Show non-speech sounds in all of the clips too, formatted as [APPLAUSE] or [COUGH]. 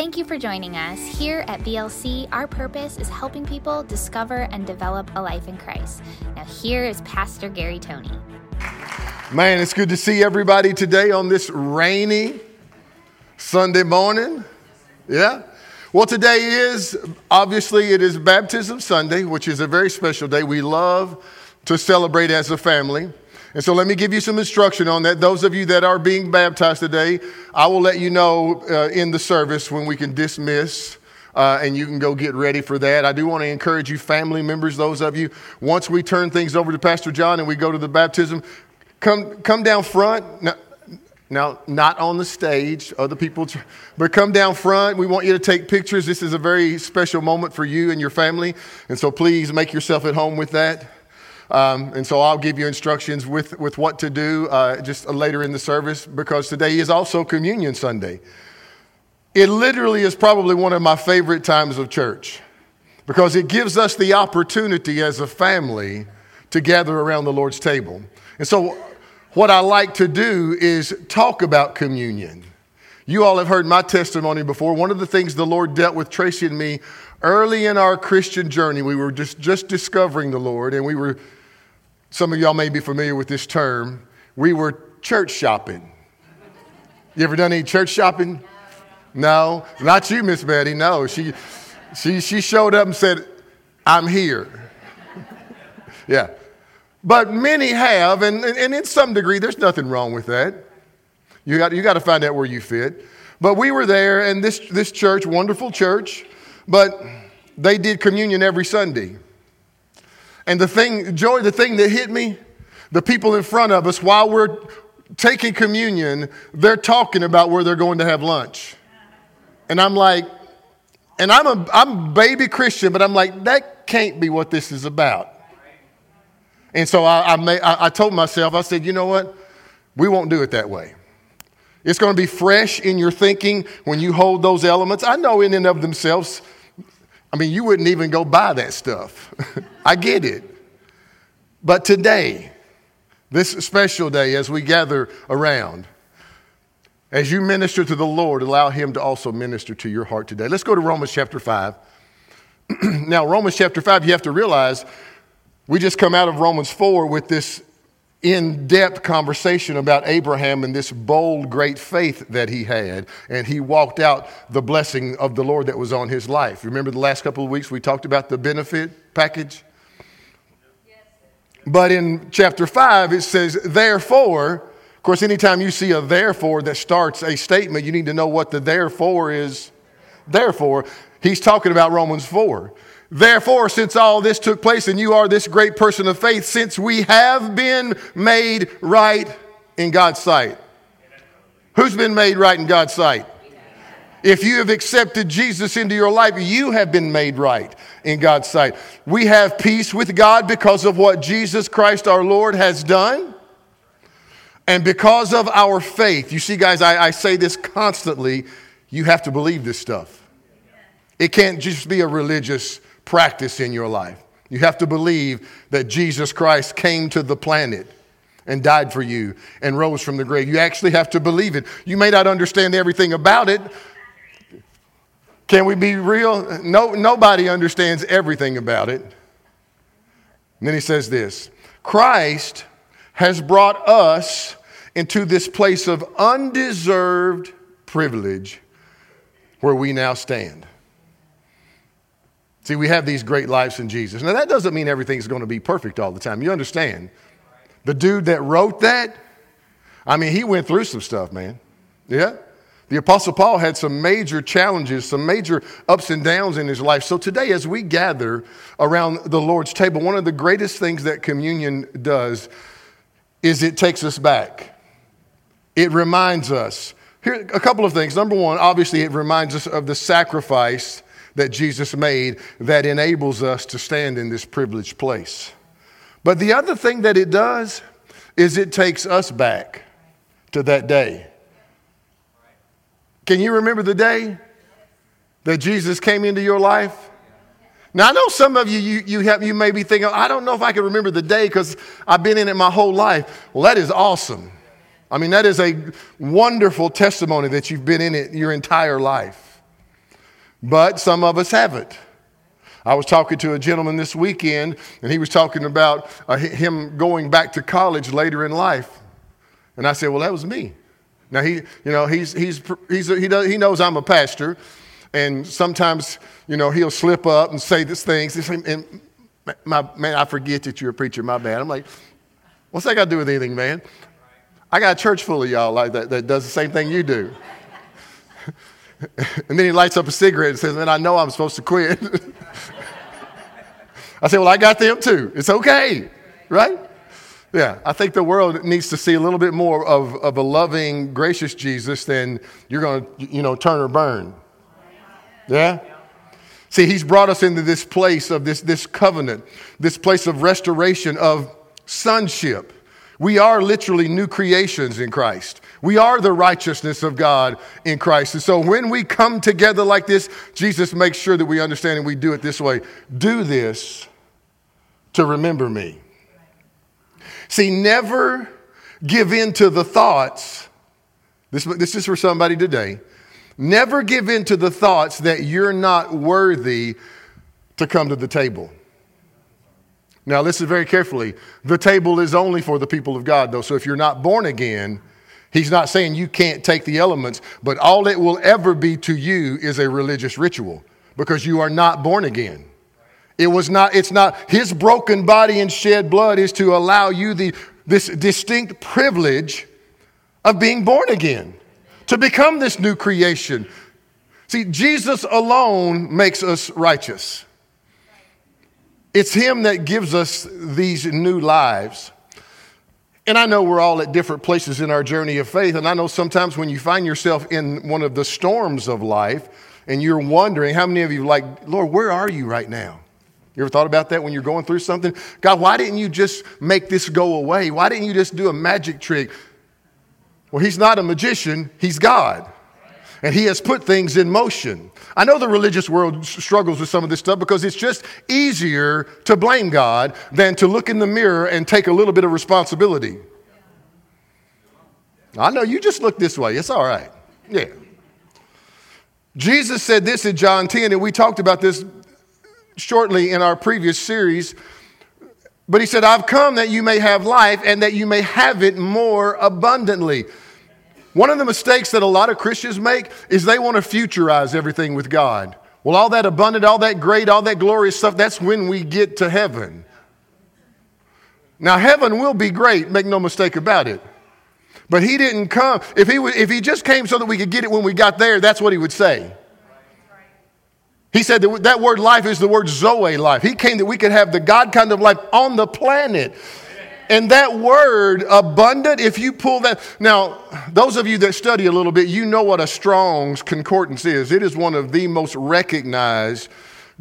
Thank you for joining us. Here at BLC, our purpose is helping people discover and develop a life in Christ. Now, here is Pastor Gary Tony. Man, it's good to see everybody today on this rainy Sunday morning. Yeah? Well, today is obviously it is Baptism Sunday, which is a very special day. We love to celebrate as a family. And so let me give you some instruction on that. Those of you that are being baptized today, I will let you know uh, in the service when we can dismiss. Uh, and you can go get ready for that. I do want to encourage you, family members, those of you, once we turn things over to Pastor John and we go to the baptism, come, come down front. Now, now, not on the stage, other people, but come down front. We want you to take pictures. This is a very special moment for you and your family. And so please make yourself at home with that. Um, and so I'll give you instructions with, with what to do uh, just later in the service because today is also Communion Sunday. It literally is probably one of my favorite times of church because it gives us the opportunity as a family to gather around the Lord's table. And so, what I like to do is talk about communion. You all have heard my testimony before. One of the things the Lord dealt with Tracy and me early in our Christian journey, we were just, just discovering the Lord, and we were some of y'all may be familiar with this term. We were church shopping. You ever done any church shopping? No, not you, Miss Betty. No, she, she, she showed up and said, I'm here. [LAUGHS] yeah. But many have, and, and in some degree, there's nothing wrong with that. You got, you got to find out where you fit. But we were there, and this, this church, wonderful church, but they did communion every Sunday. And the thing, Joy, the thing that hit me, the people in front of us, while we're taking communion, they're talking about where they're going to have lunch. And I'm like, and I'm a I'm baby Christian, but I'm like, that can't be what this is about. And so I, I, may, I, I told myself, I said, you know what? We won't do it that way. It's going to be fresh in your thinking when you hold those elements. I know in and of themselves, I mean, you wouldn't even go buy that stuff. [LAUGHS] I get it. But today, this special day, as we gather around, as you minister to the Lord, allow Him to also minister to your heart today. Let's go to Romans chapter 5. [CLEARS THROAT] now, Romans chapter 5, you have to realize we just come out of Romans 4 with this in depth conversation about Abraham and this bold, great faith that he had. And he walked out the blessing of the Lord that was on his life. Remember the last couple of weeks we talked about the benefit package? But in chapter 5, it says, therefore, of course, anytime you see a therefore that starts a statement, you need to know what the therefore is. Therefore, he's talking about Romans 4. Therefore, since all this took place and you are this great person of faith, since we have been made right in God's sight. Who's been made right in God's sight? If you have accepted Jesus into your life, you have been made right in God's sight. We have peace with God because of what Jesus Christ our Lord has done. And because of our faith, you see, guys, I, I say this constantly you have to believe this stuff. It can't just be a religious practice in your life. You have to believe that Jesus Christ came to the planet and died for you and rose from the grave. You actually have to believe it. You may not understand everything about it. Can we be real? No, nobody understands everything about it. And then he says this Christ has brought us into this place of undeserved privilege where we now stand. See, we have these great lives in Jesus. Now, that doesn't mean everything's going to be perfect all the time. You understand? The dude that wrote that, I mean, he went through some stuff, man. Yeah? The Apostle Paul had some major challenges, some major ups and downs in his life. So today, as we gather around the Lord's table, one of the greatest things that communion does is it takes us back. It reminds us. Here, a couple of things. Number one, obviously, it reminds us of the sacrifice that Jesus made that enables us to stand in this privileged place. But the other thing that it does is it takes us back to that day. Can you remember the day that Jesus came into your life? Now, I know some of you, you, you, have, you may be thinking, I don't know if I can remember the day because I've been in it my whole life. Well, that is awesome. I mean, that is a wonderful testimony that you've been in it your entire life. but some of us haven't. I was talking to a gentleman this weekend, and he was talking about uh, him going back to college later in life. And I said, Well, that was me. Now, he, you know, he's, he's, he's, he, does, he knows I'm a pastor, and sometimes, you know, he'll slip up and say these things. And my, man, I forget that you're a preacher, my bad. I'm like, What's that got to do with anything, man? I got a church full of y'all like that that does the same thing you do. [LAUGHS] and then he lights up a cigarette and says, Man, I know I'm supposed to quit. [LAUGHS] I said, Well, I got them too. It's okay, right? Yeah, I think the world needs to see a little bit more of, of a loving, gracious Jesus than you're going to, you know, turn or burn. Yeah? See, he's brought us into this place of this, this covenant, this place of restoration, of sonship. We are literally new creations in Christ. We are the righteousness of God in Christ. And so when we come together like this, Jesus makes sure that we understand and we do it this way. Do this to remember me. See, never give in to the thoughts. This, this is for somebody today. Never give in to the thoughts that you're not worthy to come to the table. Now, listen very carefully. The table is only for the people of God, though. So if you're not born again, he's not saying you can't take the elements, but all it will ever be to you is a religious ritual because you are not born again. It was not, it's not, his broken body and shed blood is to allow you the, this distinct privilege of being born again, to become this new creation. See, Jesus alone makes us righteous. It's him that gives us these new lives. And I know we're all at different places in our journey of faith. And I know sometimes when you find yourself in one of the storms of life and you're wondering, how many of you like, Lord, where are you right now? You ever thought about that when you're going through something? God, why didn't you just make this go away? Why didn't you just do a magic trick? Well, He's not a magician, He's God. And He has put things in motion. I know the religious world struggles with some of this stuff because it's just easier to blame God than to look in the mirror and take a little bit of responsibility. I know you just look this way. It's all right. Yeah. Jesus said this in John 10, and we talked about this shortly in our previous series. But he said, I've come that you may have life and that you may have it more abundantly. One of the mistakes that a lot of Christians make is they want to futurize everything with God. Well, all that abundant, all that great, all that glorious stuff, that's when we get to heaven. Now, heaven will be great, make no mistake about it. But he didn't come. If he, if he just came so that we could get it when we got there, that's what he would say. He said that, that word life is the word Zoe life. He came that we could have the God kind of life on the planet. And that word abundant, if you pull that, now, those of you that study a little bit, you know what a Strong's Concordance is. It is one of the most recognized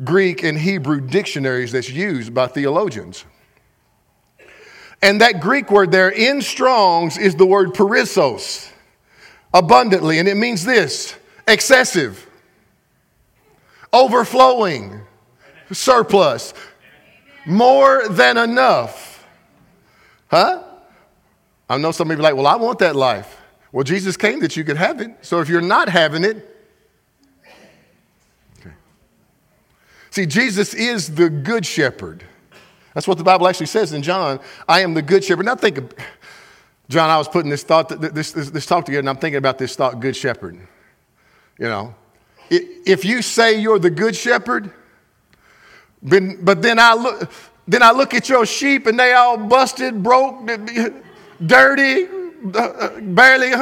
Greek and Hebrew dictionaries that's used by theologians. And that Greek word there in Strong's is the word perissos, abundantly. And it means this excessive overflowing, surplus, more than enough. Huh? I know some are like, well, I want that life. Well, Jesus came that you could have it. So if you're not having it, okay. See, Jesus is the good shepherd. That's what the Bible actually says in John. I am the good shepherd. Now think, of, John, I was putting this thought, this, this, this talk together, and I'm thinking about this thought, good shepherd. You know, if you say you're the good shepherd, but then I look, then I look at your sheep and they all busted, broke, dirty, uh, barely.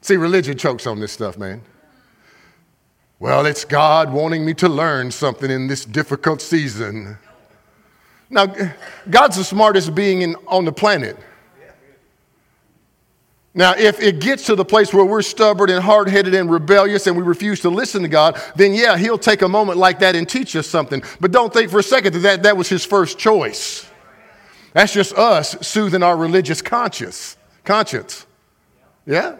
See, religion chokes on this stuff, man. Well, it's God wanting me to learn something in this difficult season. Now, God's the smartest being in, on the planet. Now, if it gets to the place where we're stubborn and hard headed and rebellious and we refuse to listen to God, then yeah, He'll take a moment like that and teach us something. But don't think for a second that that, that was His first choice. That's just us soothing our religious conscience. Conscience. Yeah?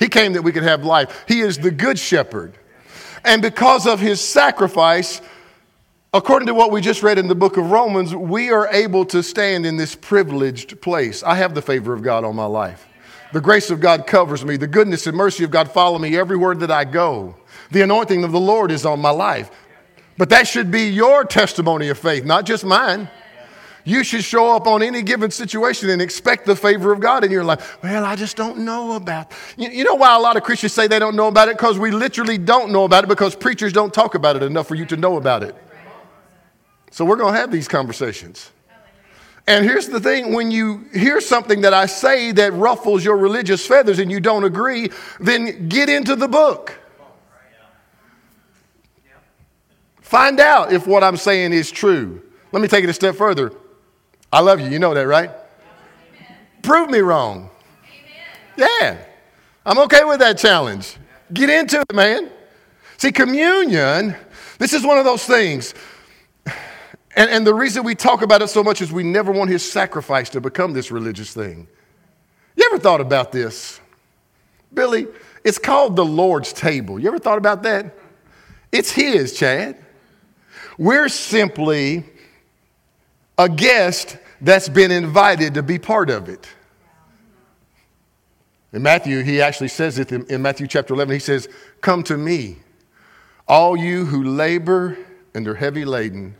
He came that we could have life. He is the good shepherd. And because of His sacrifice, according to what we just read in the book of Romans, we are able to stand in this privileged place. I have the favor of God on my life. The grace of God covers me. The goodness and mercy of God follow me everywhere that I go. The anointing of the Lord is on my life. But that should be your testimony of faith, not just mine. You should show up on any given situation and expect the favor of God in your life. Well, I just don't know about. You, you know why a lot of Christians say they don't know about it? Because we literally don't know about it because preachers don't talk about it enough for you to know about it. So we're going to have these conversations. And here's the thing when you hear something that I say that ruffles your religious feathers and you don't agree, then get into the book. Find out if what I'm saying is true. Let me take it a step further. I love you. You know that, right? Amen. Prove me wrong. Amen. Yeah. I'm okay with that challenge. Get into it, man. See, communion, this is one of those things. And, and the reason we talk about it so much is we never want his sacrifice to become this religious thing. You ever thought about this? Billy, it's called the Lord's table. You ever thought about that? It's his, Chad. We're simply a guest that's been invited to be part of it. In Matthew, he actually says it in, Matthew chapter 11. He says, Come to me, all you who labor and are heavy laden,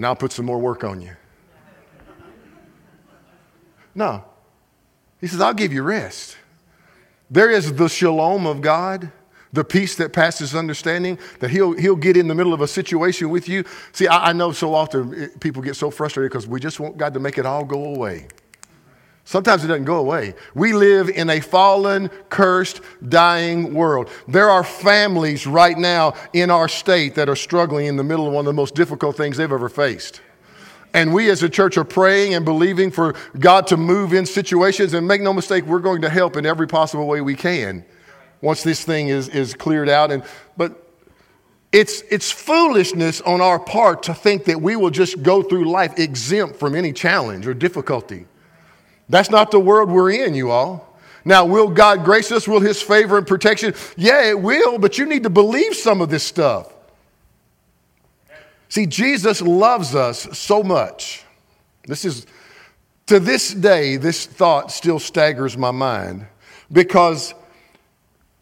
and I'll put some more work on you. No. He says, I'll give you rest. There is the shalom of God the peace that passes understanding, that he'll, he'll get in the middle of a situation with you. See, I, I know so often people get so frustrated because we just want God to make it all go away. Sometimes it doesn't go away. We live in a fallen, cursed, dying world. There are families right now in our state that are struggling in the middle of one of the most difficult things they've ever faced. And we as a church are praying and believing for God to move in situations. And make no mistake, we're going to help in every possible way we can once this thing is, is cleared out. And, but it's, it's foolishness on our part to think that we will just go through life exempt from any challenge or difficulty. That's not the world we're in, you all. Now, will God grace us? Will His favor and protection? Yeah, it will, but you need to believe some of this stuff. See, Jesus loves us so much. This is, to this day, this thought still staggers my mind because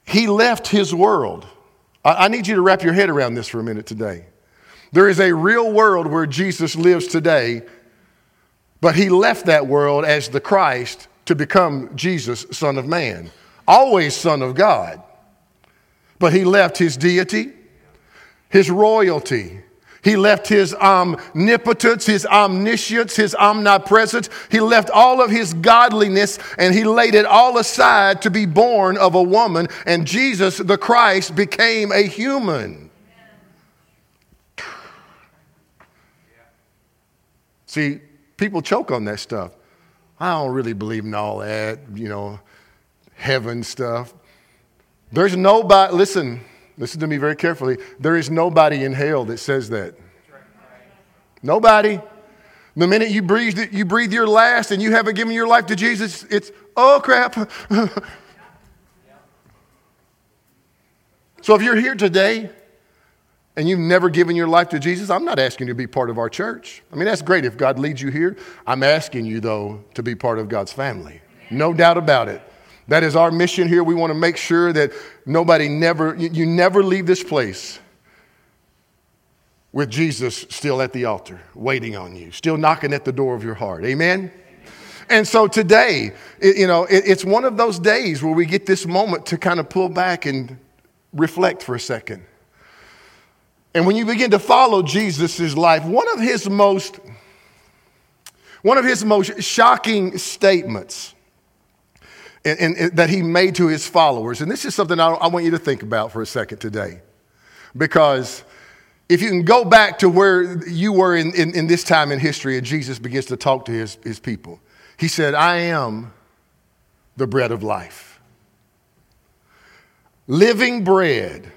he left his world. I, I need you to wrap your head around this for a minute today. There is a real world where Jesus lives today, but he left that world as the Christ to become Jesus, Son of Man, always Son of God. But he left his deity, his royalty, he left his omnipotence, his omniscience, his omnipresence. He left all of his godliness and he laid it all aside to be born of a woman. And Jesus, the Christ, became a human. See, people choke on that stuff. I don't really believe in all that, you know, heaven stuff. There's nobody, listen, Listen to me very carefully. There is nobody in hell that says that. Nobody. The minute you breathe, you breathe your last and you haven't given your life to Jesus, it's, oh crap. [LAUGHS] so if you're here today and you've never given your life to Jesus, I'm not asking you to be part of our church. I mean, that's great if God leads you here. I'm asking you, though, to be part of God's family. No doubt about it. That is our mission here. We want to make sure that nobody never, you never leave this place with Jesus still at the altar, waiting on you, still knocking at the door of your heart. Amen? And so today, you know, it's one of those days where we get this moment to kind of pull back and reflect for a second. And when you begin to follow Jesus' life, one of his most one of his most shocking statements that he made to his followers. And this is something I, I want you to think about for a second today. Because if you can go back to where you were in, in, in, this time in history and Jesus begins to talk to his, his people, he said, I am the bread of life. Living bread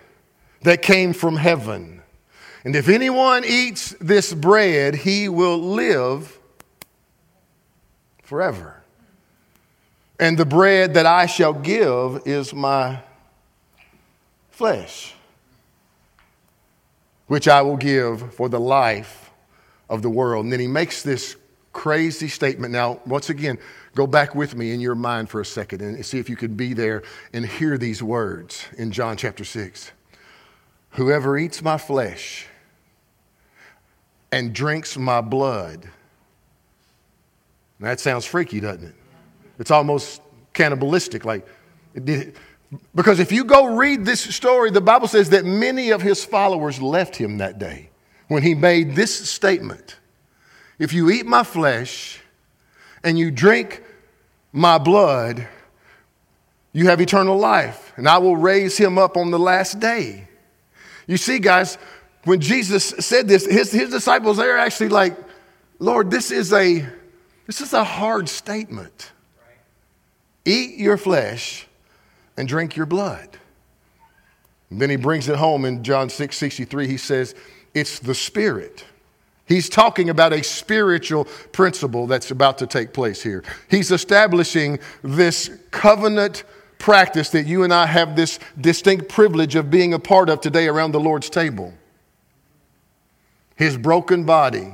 that came from heaven. And if anyone eats this bread, he will live forever. And the bread that I shall give is my flesh, which I will give for the life of the world. And then he makes this crazy statement. Now, once again, go back with me in your mind for a second and see if you could be there and hear these words in John chapter 6. Whoever eats my flesh and drinks my blood. Now, That sounds freaky, doesn't it? It's almost cannibalistic. Like, did because if you go read this story, the Bible says that many of his followers left him that day when he made this statement If you eat my flesh and you drink my blood, you have eternal life, and I will raise him up on the last day. You see, guys, when Jesus said this, his, his disciples, they're actually like, Lord, this is a this is a hard statement. Eat your flesh and drink your blood. And then he brings it home in John 6 63. He says, It's the Spirit. He's talking about a spiritual principle that's about to take place here. He's establishing this covenant practice that you and I have this distinct privilege of being a part of today around the Lord's table. His broken body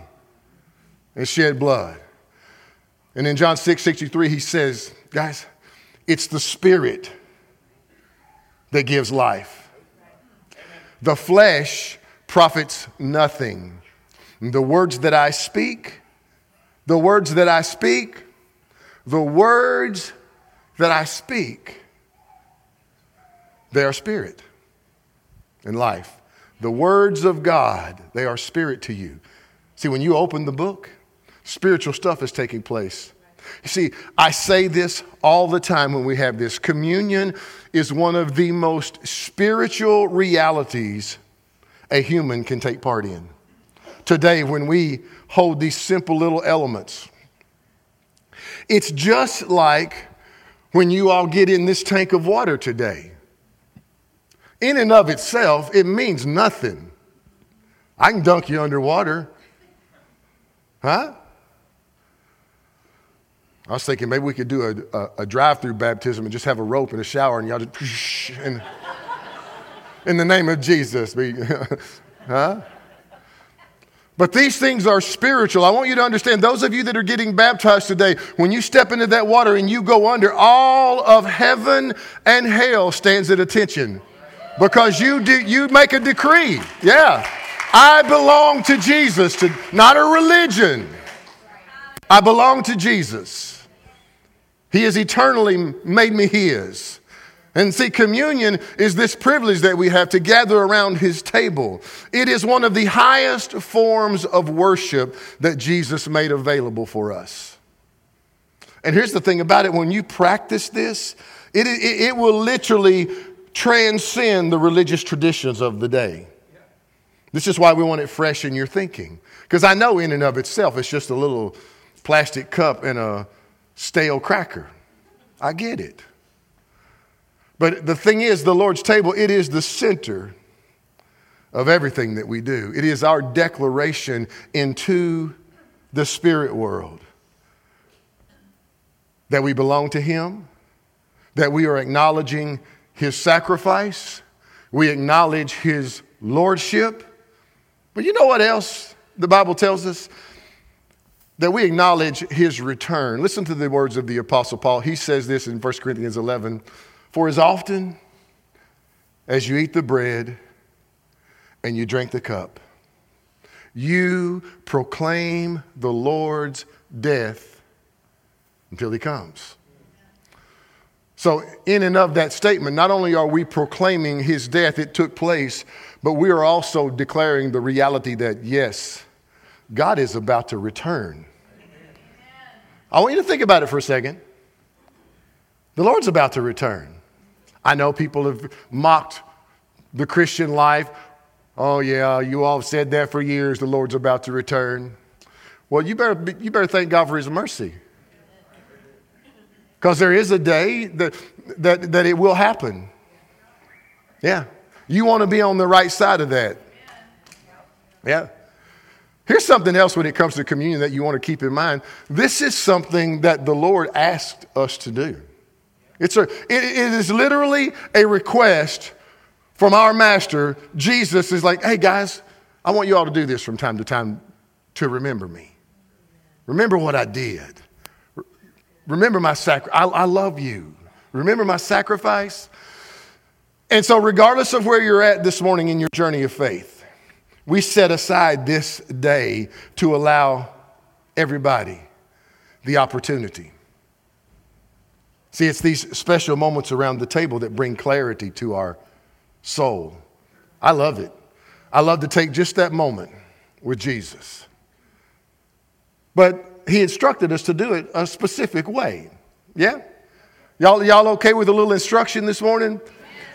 and shed blood. And in John 6 63, he says, Guys, it's the Spirit that gives life. The flesh profits nothing. The words that I speak, the words that I speak, the words that I speak they are spirit and life. The words of God, they are spirit to you. See, when you open the book, spiritual stuff is taking place. You see, I say this all the time when we have this. Communion is one of the most spiritual realities a human can take part in. Today, when we hold these simple little elements, it's just like when you all get in this tank of water today in and of itself, it means nothing. I can dunk you underwater. Huh? I was thinking maybe we could do a, a, a drive through baptism and just have a rope and a shower and y'all just, [LAUGHS] and, in the name of Jesus. [LAUGHS] huh? But these things are spiritual. I want you to understand, those of you that are getting baptized today, when you step into that water and you go under, all of heaven and hell stands at attention because you, do, you make a decree. Yeah. I belong to Jesus, to, not a religion. I belong to Jesus. He has eternally made me His. And see, communion is this privilege that we have to gather around His table. It is one of the highest forms of worship that Jesus made available for us. And here's the thing about it when you practice this, it, it, it will literally transcend the religious traditions of the day. This is why we want it fresh in your thinking. Because I know in and of itself it's just a little plastic cup and a stale cracker. I get it. But the thing is, the Lord's table, it is the center of everything that we do. It is our declaration into the spirit world that we belong to Him, that we are acknowledging his sacrifice, we acknowledge his lordship. But you know what else the Bible tells us? That we acknowledge his return. Listen to the words of the Apostle Paul. He says this in 1 Corinthians 11 For as often as you eat the bread and you drink the cup, you proclaim the Lord's death until he comes. So, in and of that statement, not only are we proclaiming his death, it took place, but we are also declaring the reality that, yes, God is about to return. I want you to think about it for a second. The Lord's about to return. I know people have mocked the Christian life. Oh, yeah, you all said that for years. The Lord's about to return. Well, you better, you better thank God for his mercy. Because there is a day that, that, that it will happen. Yeah. You want to be on the right side of that. Yeah. Here's something else when it comes to communion that you want to keep in mind. This is something that the Lord asked us to do. It's a, it, it is literally a request from our master. Jesus is like, hey guys, I want you all to do this from time to time to remember me. Remember what I did. Remember my sacrifice. I, love you. Remember my sacrifice. And so, regardless of where you're at this morning in your journey of faith, we set aside this day to allow everybody the opportunity. See, it's these special moments around the table that bring clarity to our soul. I love it. I love to take just that moment with Jesus. But he instructed us to do it a specific way. Yeah? Y'all, y'all okay with a little instruction this morning?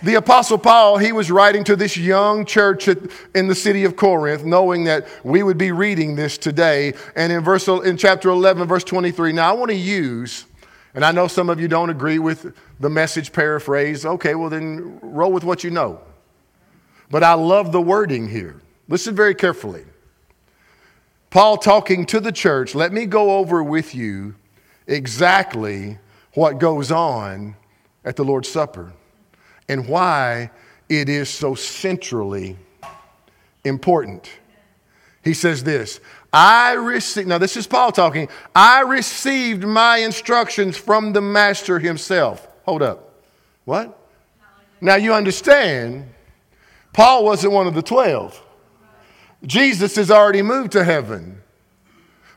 The Apostle Paul, he was writing to this young church in the city of Corinth, knowing that we would be reading this today. And in, verse, in chapter 11, verse 23, now I want to use, and I know some of you don't agree with the message paraphrase. Okay, well, then roll with what you know. But I love the wording here. Listen very carefully. Paul talking to the church, let me go over with you exactly what goes on at the Lord's Supper and why it is so centrally important. He says this I received, now this is Paul talking, I received my instructions from the Master himself. Hold up. What? Now you understand, Paul wasn't one of the 12. Jesus has already moved to heaven.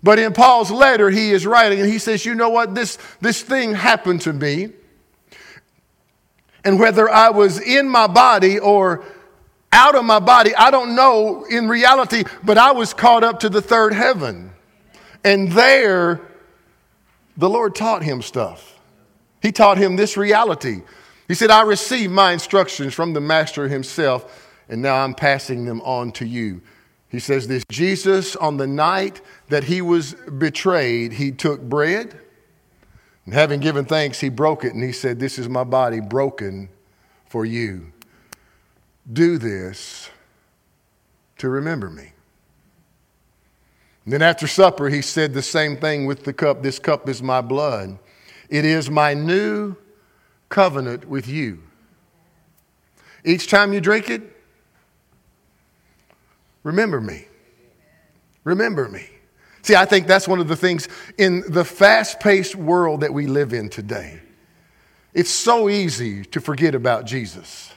But in Paul's letter, he is writing and he says, You know what? This, this thing happened to me. And whether I was in my body or out of my body, I don't know in reality, but I was caught up to the third heaven. And there, the Lord taught him stuff. He taught him this reality. He said, I received my instructions from the Master himself, and now I'm passing them on to you. He says this Jesus, on the night that he was betrayed, he took bread, and having given thanks, he broke it, and he said, This is my body broken for you. Do this to remember me. And then after supper, he said the same thing with the cup This cup is my blood. It is my new covenant with you. Each time you drink it, Remember me. Remember me. See, I think that's one of the things in the fast paced world that we live in today. It's so easy to forget about Jesus.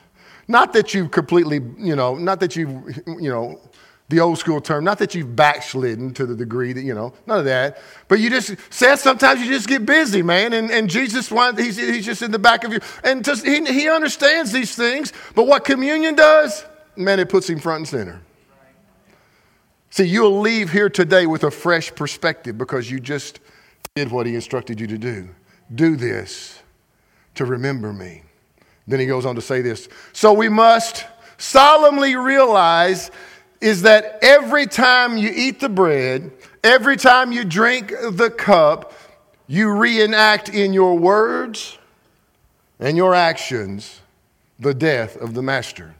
Not that you've completely, you know, not that you've, you know, the old school term, not that you've backslidden to the degree that, you know, none of that. But you just said sometimes you just get busy, man. And, and Jesus, he's, he's just in the back of you. And just, he, he understands these things. But what communion does, man, it puts him front and center. See, you'll leave here today with a fresh perspective because you just did what he instructed you to do. Do this to remember me. Then he goes on to say this. So we must solemnly realize is that every time you eat the bread, every time you drink the cup, you reenact in your words and your actions the death of the Master.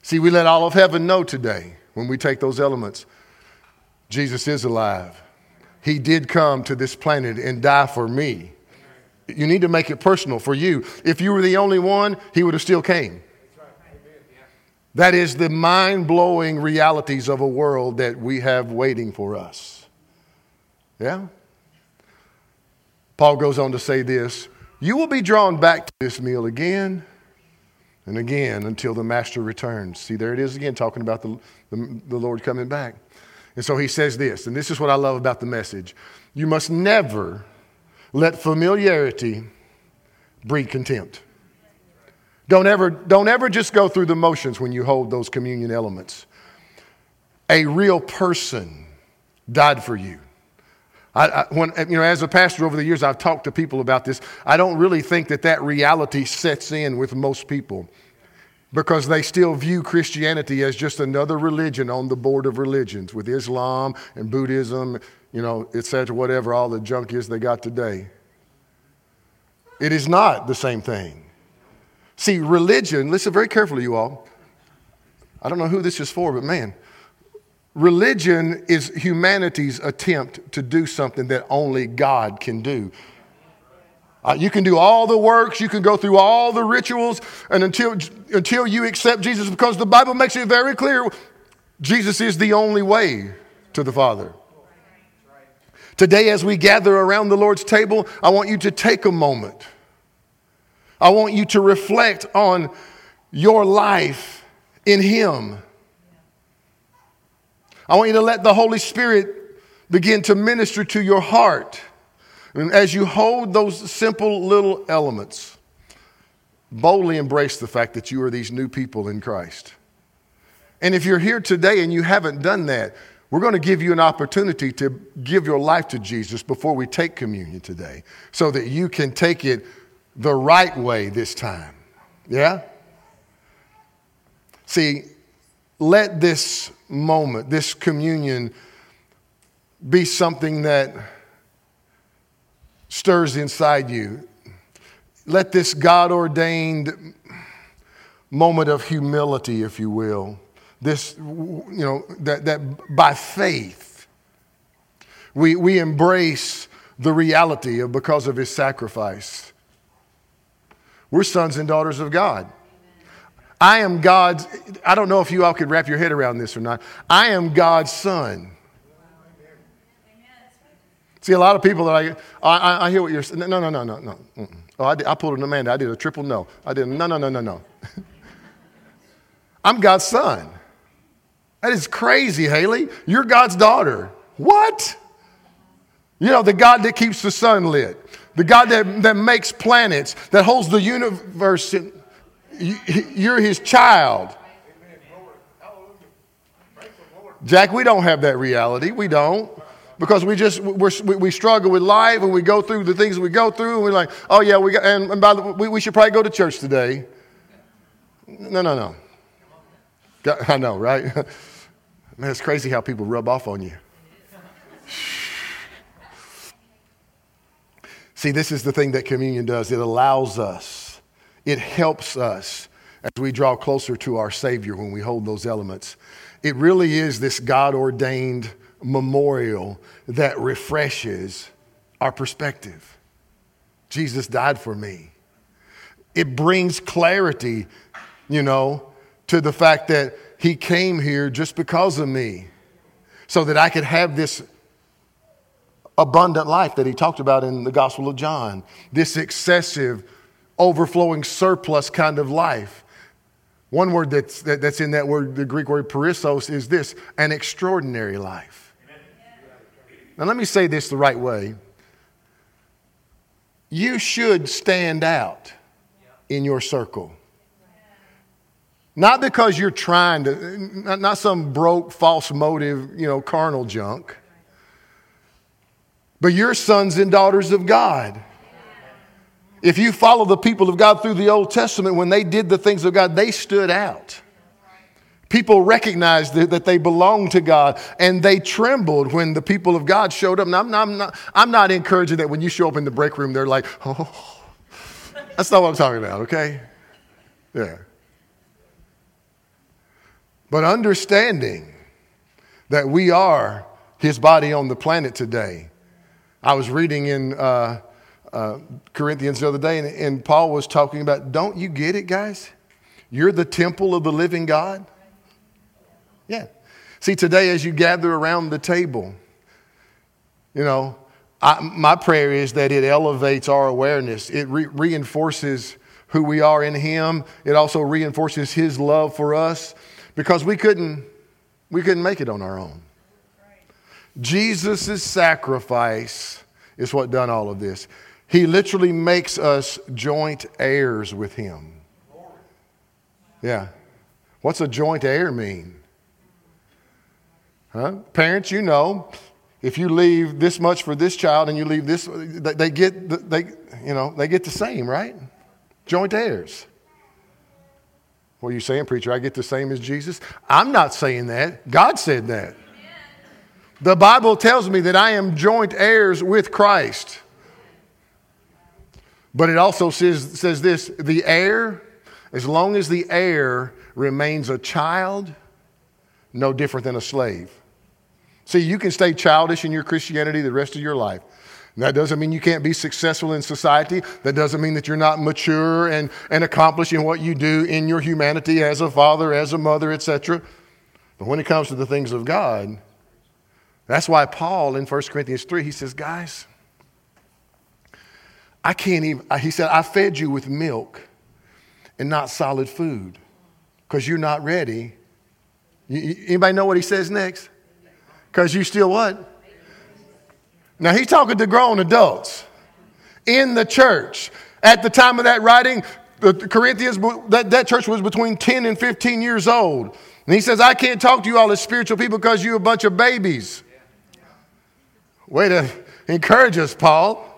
See, we let all of heaven know today when we take those elements. Jesus is alive. He did come to this planet and die for me. You need to make it personal for you. If you were the only one, he would have still came. That is the mind blowing realities of a world that we have waiting for us. Yeah? Paul goes on to say this You will be drawn back to this meal again and again until the master returns. See, there it is again, talking about the, the, the, Lord coming back. And so he says this, and this is what I love about the message you must never let familiarity breed contempt. Don't ever, don't ever just go through the motions when you hold those communion elements. A real person died for you. I, I, when, you know, as a pastor over the years, I've talked to people about this. I don't really think that that reality sets in with most people because they still view Christianity as just another religion on the board of religions with Islam and Buddhism, you know, etc., whatever all the junk is they got today. It is not the same thing. See, religion, listen very carefully, you all. I don't know who this is for, but man, Religion is humanity's attempt to do something that only God can do. Uh, you can do all the works, you can go through all the rituals, and until, until you accept Jesus, because the Bible makes it very clear Jesus is the only way to the Father. Today, as we gather around the Lord's table, I want you to take a moment. I want you to reflect on your life in Him. I want you to let the Holy Spirit begin to minister to your heart. And as you hold those simple little elements, boldly embrace the fact that you are these new people in Christ. And if you're here today and you haven't done that, we're going to give you an opportunity to give your life to Jesus before we take communion today so that you can take it the right way this time. Yeah? See, let this moment, this communion, be something that stirs inside you. Let this God ordained moment of humility, if you will, this, you know, that, that by faith, we, we embrace the reality of because of his sacrifice. We're sons and daughters of God. I am God's, I don't know if you all could wrap your head around this or not. I am God's son. See, a lot of people that I, I, I hear what you're saying. No, no, no, no, no. Mm-mm. Oh, I, did, I pulled an Amanda. I did a triple no. I did no, no, no, no, no. [LAUGHS] I'm God's son. That is crazy, Haley. You're God's daughter. What? You know, the God that keeps the sun lit, the God that, that makes planets, that holds the universe. In, you're his child. Jack, we don't have that reality. We don't. Because we just we we struggle with life and we go through the things we go through and we're like, oh yeah, we got, and, and by the way, we, we should probably go to church today. No, no, no. I know, right? [LAUGHS] Man, it's crazy how people rub off on you. See, this is the thing that communion does it allows us, it helps us as we draw closer to our Savior when we hold those elements. It really is this God ordained memorial that refreshes our perspective. Jesus died for me. It brings clarity, you know, to the fact that he came here just because of me, so that I could have this abundant life that he talked about in the Gospel of John, this excessive, overflowing surplus kind of life. One word that's, that, that's in that word, the Greek word perissos, is this an extraordinary life. Now, let me say this the right way. You should stand out in your circle. Not because you're trying to, not some broke, false motive, you know, carnal junk, but you're sons and daughters of God. If you follow the people of God through the Old Testament, when they did the things of God, they stood out. People recognized that they belonged to God and they trembled when the people of God showed up. Now, I'm not, I'm, not, I'm not encouraging that when you show up in the break room, they're like, oh, that's not what I'm talking about, okay? Yeah. But understanding that we are his body on the planet today. I was reading in uh, uh, Corinthians the other day, and, and Paul was talking about, don't you get it, guys? You're the temple of the living God. Yeah. See, today as you gather around the table, you know, I, my prayer is that it elevates our awareness. It re- reinforces who we are in Him. It also reinforces His love for us because we couldn't, we couldn't make it on our own. Jesus' sacrifice is what done all of this. He literally makes us joint heirs with him. Yeah. What's a joint heir mean? Huh? Parents, you know, if you leave this much for this child and you leave this, they get, they, you know, they get the same, right? Joint heirs. What are you saying, preacher? I get the same as Jesus? I'm not saying that. God said that. The Bible tells me that I am joint heirs with Christ. But it also says, says this the heir, as long as the heir remains a child, no different than a slave. See, you can stay childish in your Christianity the rest of your life. That doesn't mean you can't be successful in society. That doesn't mean that you're not mature and, and accomplishing what you do in your humanity as a father, as a mother, etc. But when it comes to the things of God, That's why Paul in 1 Corinthians 3, he says, Guys, I can't even, he said, I fed you with milk and not solid food because you're not ready. Anybody know what he says next? Because you still what? Now he's talking to grown adults in the church. At the time of that writing, the Corinthians, that, that church was between 10 and 15 years old. And he says, I can't talk to you all as spiritual people because you're a bunch of babies. Way to encourage us, Paul.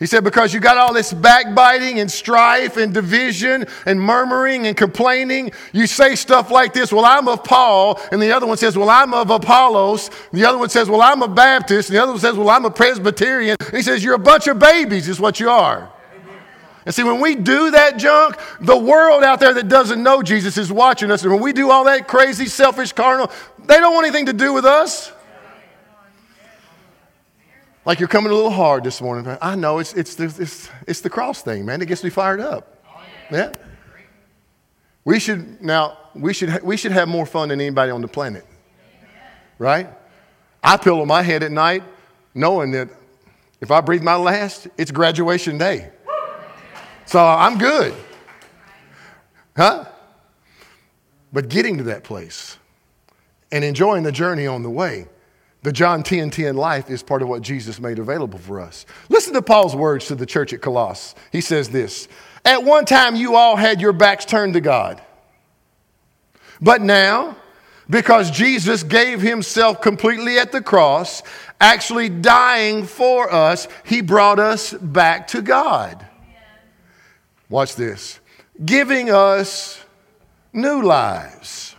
He said, because you got all this backbiting and strife and division and murmuring and complaining, you say stuff like this, well, I'm of Paul. And the other one says, well, I'm of Apollos. The other one says, well, I'm a Baptist. And the other one says, well, I'm a Presbyterian. And he says, you're a bunch of babies, is what you are. And see, when we do that junk, the world out there that doesn't know Jesus is watching us. And when we do all that crazy, selfish, carnal, they don't want anything to do with us. Like you're coming a little hard this morning. I know it's, it's, the, it's, it's the cross thing, man. It gets me fired up. Oh, yeah. We should, now, we should, we should have more fun than anybody on the planet. Right? I pillow my head at night knowing that if I breathe my last, it's graduation day. So I'm good. Huh? But getting to that place and enjoying the journey on the way the John 10 10 life is part of what Jesus made available for us. Listen to Paul's words to the church at Colossus. He says this At one time, you all had your backs turned to God. But now, because Jesus gave himself completely at the cross, actually dying for us, he brought us back to God. Watch this giving us new lives,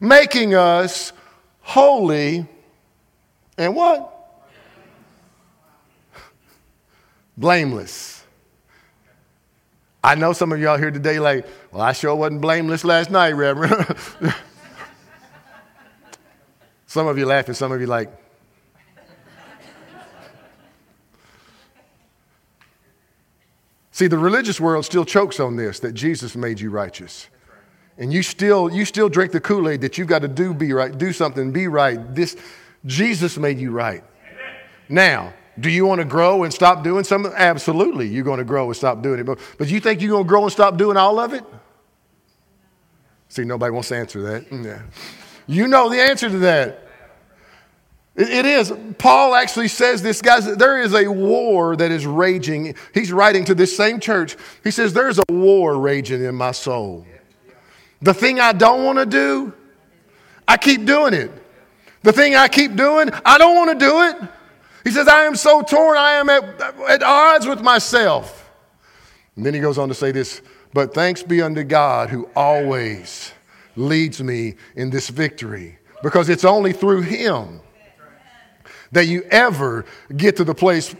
making us holy and what? Blameless. I know some of y'all here today, like, well, I sure wasn't blameless last night, Reverend. [LAUGHS] some of you laughing, some of you like, See, the religious world still chokes on this that Jesus made you righteous. And you still, you still drink the Kool Aid that you've got to do be right, do something, be right. This, Jesus made you right. Now, do you want to grow and stop doing something? Absolutely, you're going to grow and stop doing it. But, but you think you're going to grow and stop doing all of it? See, nobody wants to answer that. Mm, yeah. You know the answer to that. It, it is. Paul actually says this, guys, there is a war that is raging. He's writing to this same church. He says, There's a war raging in my soul. The thing I don't want to do, I keep doing it. The thing I keep doing, I don't want to do it. He says, I am so torn, I am at, at odds with myself. And then he goes on to say this, but thanks be unto God who always leads me in this victory, because it's only through him that you ever get to the place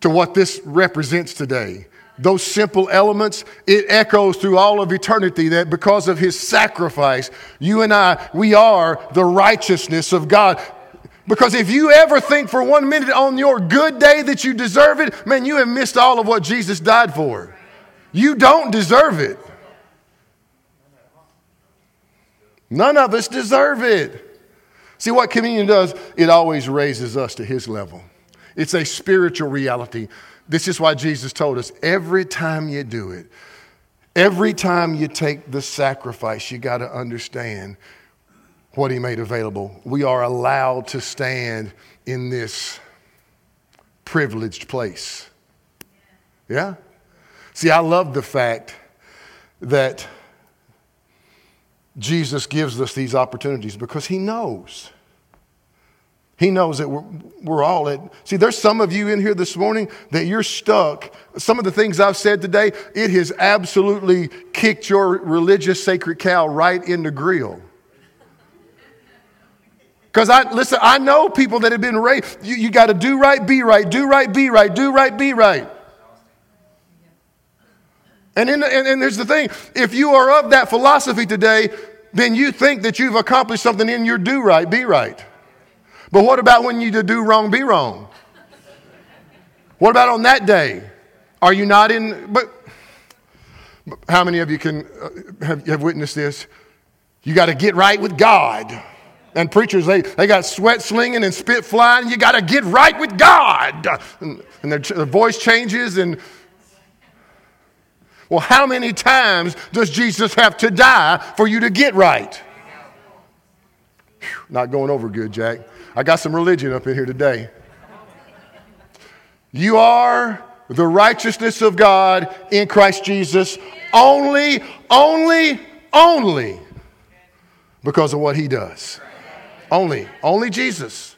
to what this represents today those simple elements, it echoes through all of eternity that because of his sacrifice, you and I, we are the righteousness of God. Because if you ever think for one minute on your good day that you deserve it, man, you have missed all of what Jesus died for. You don't deserve it. None of us deserve it. See what communion does? It always raises us to his level. It's a spiritual reality this is why Jesus told us every time you do it, every time you take the sacrifice, you got to understand what He made available. We are allowed to stand in this privileged place. Yeah? See, I love the fact that Jesus gives us these opportunities because He knows he knows that we're, we're all at. See, there's some of you in here this morning that you're stuck. Some of the things I've said today, it has absolutely kicked your religious sacred cow right in the grill. Because I listen, I know people that have been raised. You, you got to do right, be right, do right, be right, do right, be right. And, in, and, and here's the thing if you are of that philosophy today, then you think that you've accomplished something in your do right, be right. But what about when you do wrong, be wrong? What about on that day? Are you not in? But how many of you can uh, have, have witnessed this? You got to get right with God. And preachers, they, they got sweat slinging and spit flying. You got to get right with God. And, and their, their voice changes. And well, how many times does Jesus have to die for you to get right? Whew, not going over good, Jack. I got some religion up in here today. You are the righteousness of God in Christ Jesus only, only, only because of what he does. Only, only Jesus.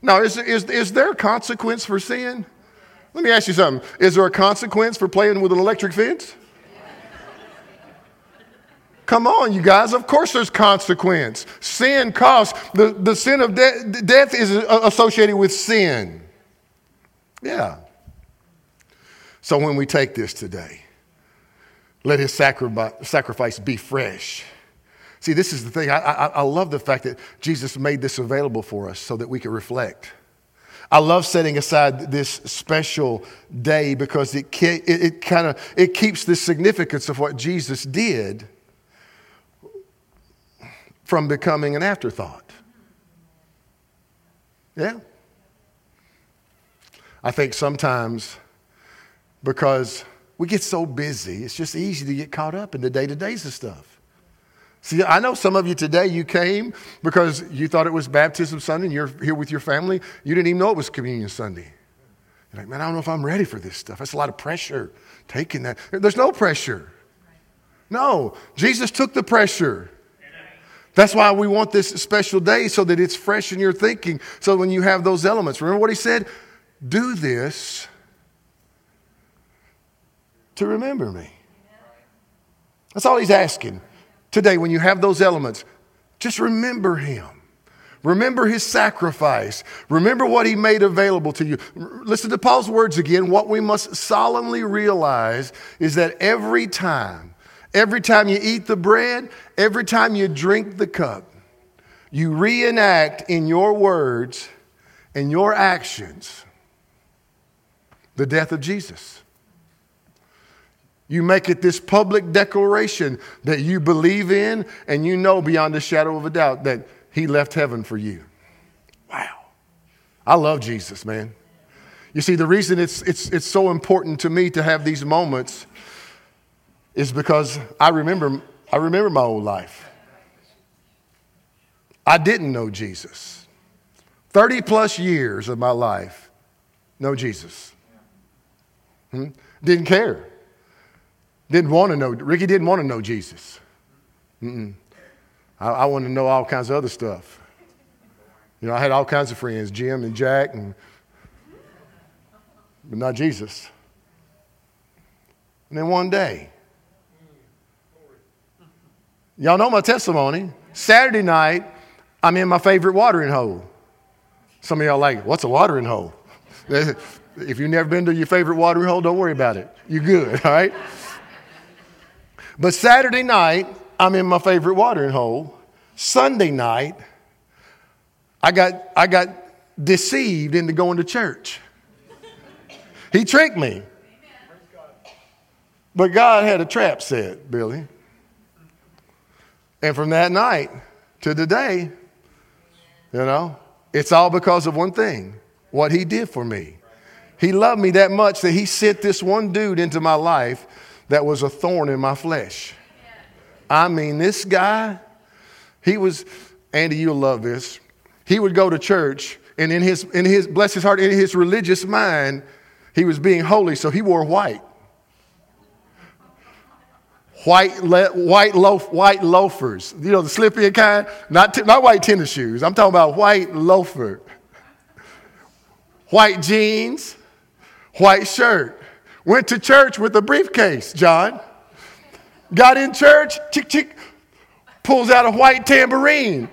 Now, is, is, is there a consequence for sin? Let me ask you something. Is there a consequence for playing with an electric fence? Come on, you guys. Of course, there's consequence. Sin costs. The, the sin of de- death is uh, associated with sin. Yeah. So when we take this today, let his sacrifice be fresh. See, this is the thing. I, I, I, love the fact that Jesus made this available for us so that we could reflect. I love setting aside this special day because it, it, it kind of it keeps the significance of what Jesus did from becoming an afterthought. Yeah. I think sometimes because we get so busy, it's just easy to get caught up in the day to days of stuff. See, I know some of you today, you came because you thought it was baptism Sunday and you're here with your family. You didn't even know it was communion Sunday. You're like, man, I don't know if I'm ready for this stuff. That's a lot of pressure taking that. There's no pressure. No, Jesus took the pressure. That's why we want this special day so that it's fresh in your thinking. So when you have those elements, remember what he said? Do this to remember me. That's all he's asking. Today, when you have those elements, just remember him. Remember his sacrifice. Remember what he made available to you. Listen to Paul's words again. What we must solemnly realize is that every time, every time you eat the bread, every time you drink the cup, you reenact in your words and your actions the death of Jesus. You make it this public declaration that you believe in and you know beyond a shadow of a doubt that he left heaven for you. Wow. I love Jesus, man. You see, the reason it's, it's, it's so important to me to have these moments is because I remember, I remember my old life. I didn't know Jesus. 30 plus years of my life, no Jesus. Hmm? Didn't care. Didn't want to know, Ricky didn't want to know Jesus. Mm-mm. I, I wanted to know all kinds of other stuff. You know, I had all kinds of friends, Jim and Jack, and, but not Jesus. And then one day, y'all know my testimony. Saturday night, I'm in my favorite watering hole. Some of y'all like, what's a watering hole? [LAUGHS] if you've never been to your favorite watering hole, don't worry about it. You're good, [LAUGHS] all right? But Saturday night, I'm in my favorite watering hole. Sunday night, I got, I got deceived into going to church. He tricked me. But God had a trap set, Billy. And from that night to today, you know, it's all because of one thing what He did for me. He loved me that much that He sent this one dude into my life that was a thorn in my flesh. I mean, this guy, he was, Andy, you'll love this. He would go to church, and in his, in his, bless his heart, in his religious mind, he was being holy, so he wore white. White, le, white, loaf, white loafers, you know, the slippy kind, not, t- not white tennis shoes. I'm talking about white loafer. White jeans, white shirt. Went to church with a briefcase, John. Got in church, chick, chick, pulls out a white tambourine.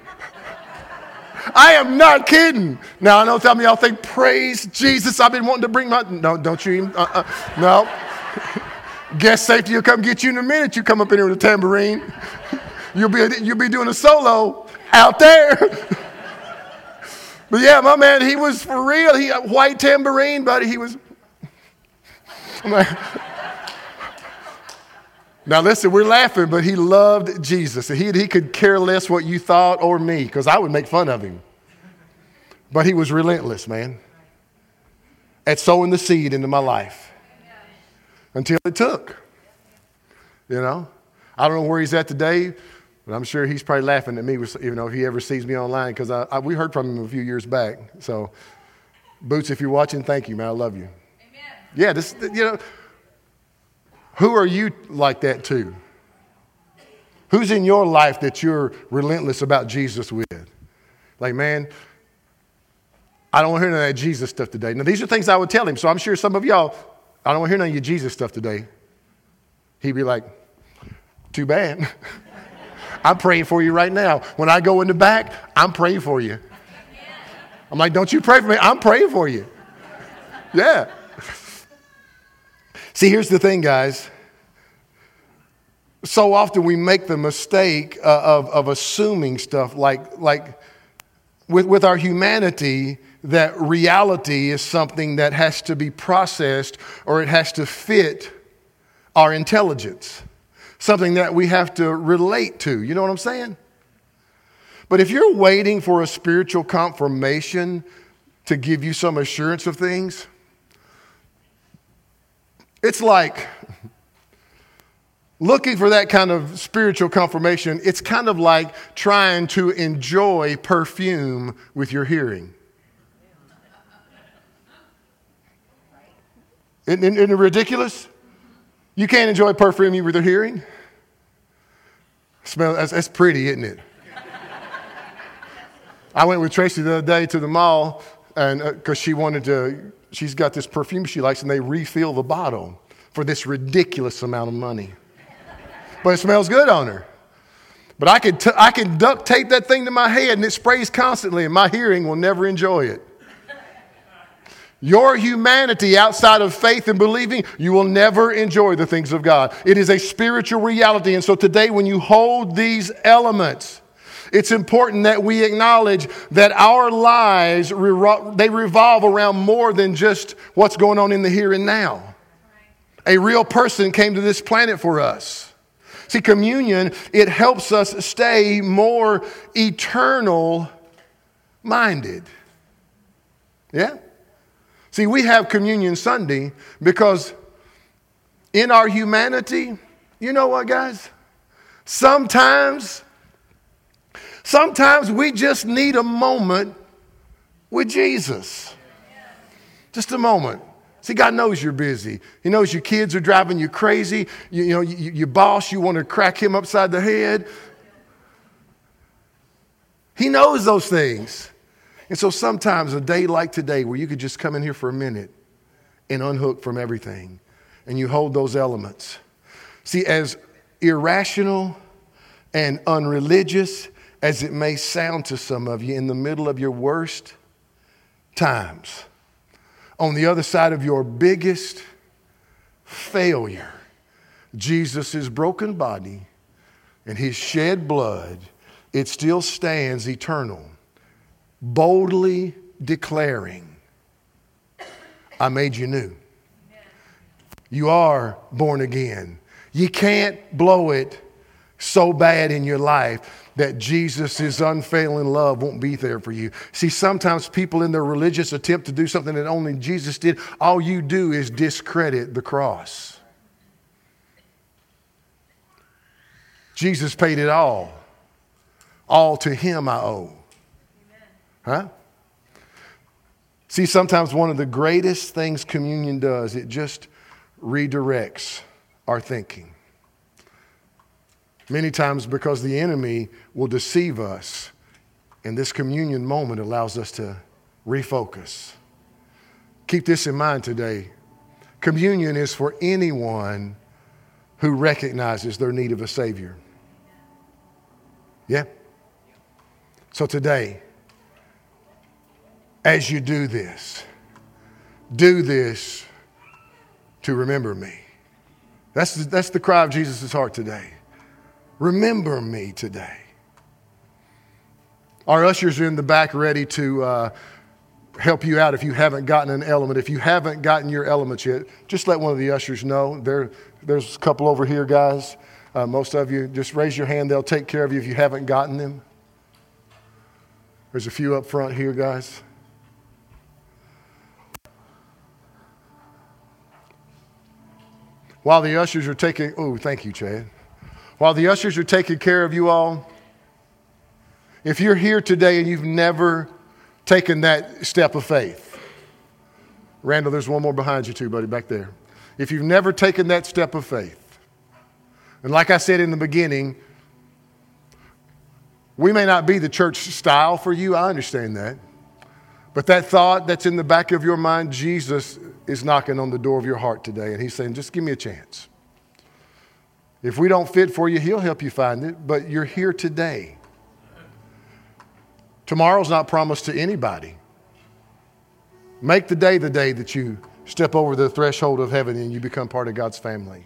I am not kidding. Now, I know some of y'all think, praise Jesus, I've been wanting to bring my. No, don't you even. Uh, uh, no. Guest safety will come get you in a minute. You come up in here with a tambourine. You'll be, you'll be doing a solo out there. [LAUGHS] but yeah, my man, he was for real. He white tambourine, buddy. He was. Like, [LAUGHS] Now, listen, we're laughing, but he loved Jesus. He, he could care less what you thought or me, because I would make fun of him. But he was relentless, man, at sowing the seed into my life until it took. You know? I don't know where he's at today, but I'm sure he's probably laughing at me, even though if he ever sees me online, because I, I, we heard from him a few years back. So, Boots, if you're watching, thank you, man. I love you. Amen. Yeah, this, you know, who are you like that to? Who's in your life that you're relentless about Jesus with? Like, man, I don't want to hear none of that Jesus stuff today. Now, these are things I would tell him. So I'm sure some of y'all, I don't want to hear none of your Jesus stuff today. He'd be like, too bad. [LAUGHS] I'm praying for you right now. When I go in the back, I'm praying for you. I'm like, don't you pray for me? I'm praying for you. Yeah. See, here's the thing, guys. So often we make the mistake uh, of, of assuming stuff like, like with, with our humanity, that reality is something that has to be processed or it has to fit our intelligence, something that we have to relate to. You know what I'm saying? But if you're waiting for a spiritual confirmation to give you some assurance of things, it's like looking for that kind of spiritual confirmation. It's kind of like trying to enjoy perfume with your hearing. Isn't, isn't it ridiculous? You can't enjoy perfume with your hearing. Smell that's, that's pretty, isn't it? I went with Tracy the other day to the mall, and because uh, she wanted to she's got this perfume she likes, and they refill the bottle for this ridiculous amount of money. But it smells good on her. But I could, t- I could duct tape that thing to my head and it sprays constantly, and my hearing will never enjoy it. Your humanity outside of faith and believing, you will never enjoy the things of God. It is a spiritual reality. And so today, when you hold these elements, it's important that we acknowledge that our lives, they revolve around more than just what's going on in the here and now. A real person came to this planet for us. See, communion, it helps us stay more eternal minded. Yeah? See, we have Communion Sunday because in our humanity, you know what, guys? Sometimes Sometimes we just need a moment with Jesus. Just a moment. See, God knows you're busy. He knows your kids are driving you crazy. You, you know, you, your boss, you want to crack him upside the head. He knows those things. And so sometimes a day like today, where you could just come in here for a minute and unhook from everything, and you hold those elements. See, as irrational and unreligious as it may sound to some of you, in the middle of your worst times, on the other side of your biggest failure, Jesus' broken body and his shed blood, it still stands eternal, boldly declaring, I made you new. You are born again. You can't blow it so bad in your life that Jesus' unfailing love won't be there for you. See, sometimes people in their religious attempt to do something that only Jesus did, all you do is discredit the cross. Jesus paid it all. All to him I owe. Huh? See, sometimes one of the greatest things communion does, it just redirects our thinking. Many times because the enemy will deceive us. And this communion moment allows us to refocus. Keep this in mind today. Communion is for anyone who recognizes their need of a Savior. Yeah? So today, as you do this, do this to remember me. That's, that's the cry of Jesus' heart today. Remember me today. Our ushers are in the back ready to uh, help you out if you haven't gotten an element. If you haven't gotten your elements yet, just let one of the ushers know. There, there's a couple over here, guys. Uh, most of you, just raise your hand. They'll take care of you if you haven't gotten them. There's a few up front here, guys. While the ushers are taking, oh, thank you, Chad. While the ushers are taking care of you all, if you're here today and you've never taken that step of faith, Randall, there's one more behind you, too, buddy, back there. If you've never taken that step of faith, and like I said in the beginning, we may not be the church style for you, I understand that. But that thought that's in the back of your mind, Jesus is knocking on the door of your heart today, and He's saying, just give me a chance. If we don't fit for you, He'll help you find it, but you're here today. Tomorrow's not promised to anybody. Make the day the day that you step over the threshold of heaven and you become part of God's family.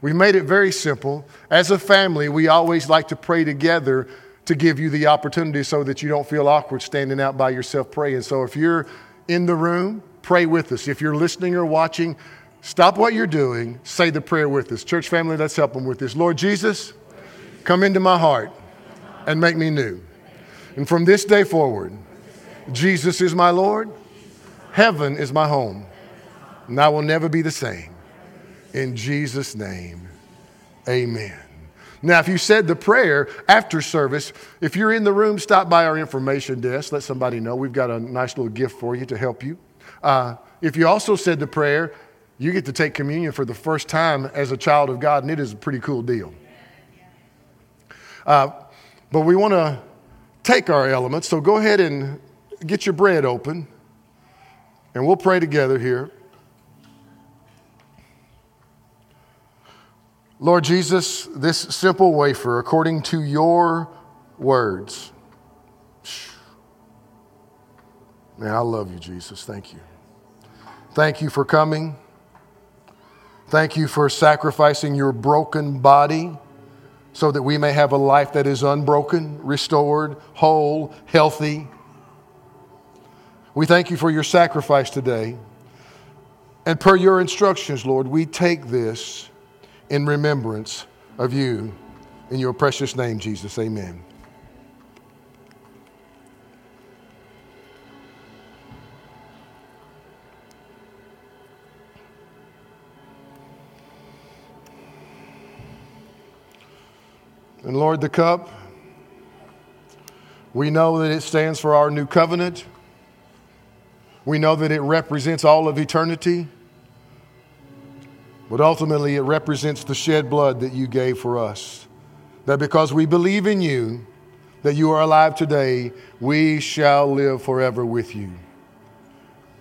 We made it very simple. As a family, we always like to pray together to give you the opportunity so that you don't feel awkward standing out by yourself praying. So if you're in the room, pray with us. If you're listening or watching, stop what you're doing, say the prayer with us. Church family, let's help them with this. Lord Jesus, come into my heart and make me new. And from this day forward, Jesus is my Lord, heaven is my home, and I will never be the same. In Jesus' name, amen. Now, if you said the prayer after service, if you're in the room, stop by our information desk. Let somebody know. We've got a nice little gift for you to help you. Uh, if you also said the prayer, you get to take communion for the first time as a child of God, and it is a pretty cool deal. Uh, but we want to take our elements, so go ahead and get your bread open, and we'll pray together here. Lord Jesus, this simple wafer, according to your words. Man, I love you, Jesus. Thank you. Thank you for coming. Thank you for sacrificing your broken body so that we may have a life that is unbroken, restored, whole, healthy. We thank you for your sacrifice today. And per your instructions, Lord, we take this in remembrance of you. In your precious name, Jesus, amen. And Lord, the cup, we know that it stands for our new covenant. We know that it represents all of eternity. But ultimately, it represents the shed blood that you gave for us. That because we believe in you, that you are alive today, we shall live forever with you.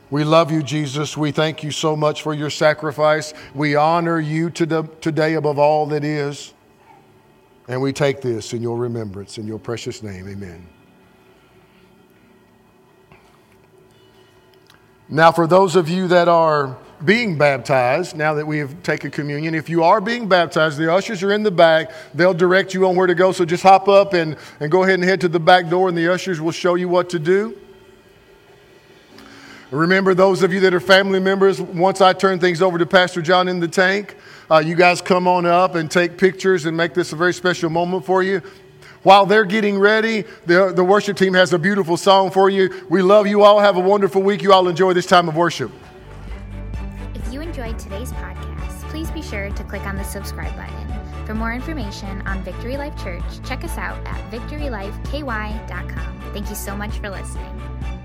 We love you, Jesus. We thank you so much for your sacrifice. We honor you today above all that is. And we take this in your remembrance, in your precious name. Amen. Now, for those of you that are being baptized, now that we have taken communion, if you are being baptized, the ushers are in the back. They'll direct you on where to go. So just hop up and, and go ahead and head to the back door, and the ushers will show you what to do. Remember, those of you that are family members, once I turn things over to Pastor John in the tank, uh, you guys come on up and take pictures and make this a very special moment for you. While they're getting ready, the, the worship team has a beautiful song for you. We love you all. Have a wonderful week. You all enjoy this time of worship If you enjoyed today's podcast, please be sure to click on the subscribe button. For more information on Victory Life Church, check us out at victorylifeky.com. Thank you so much for listening.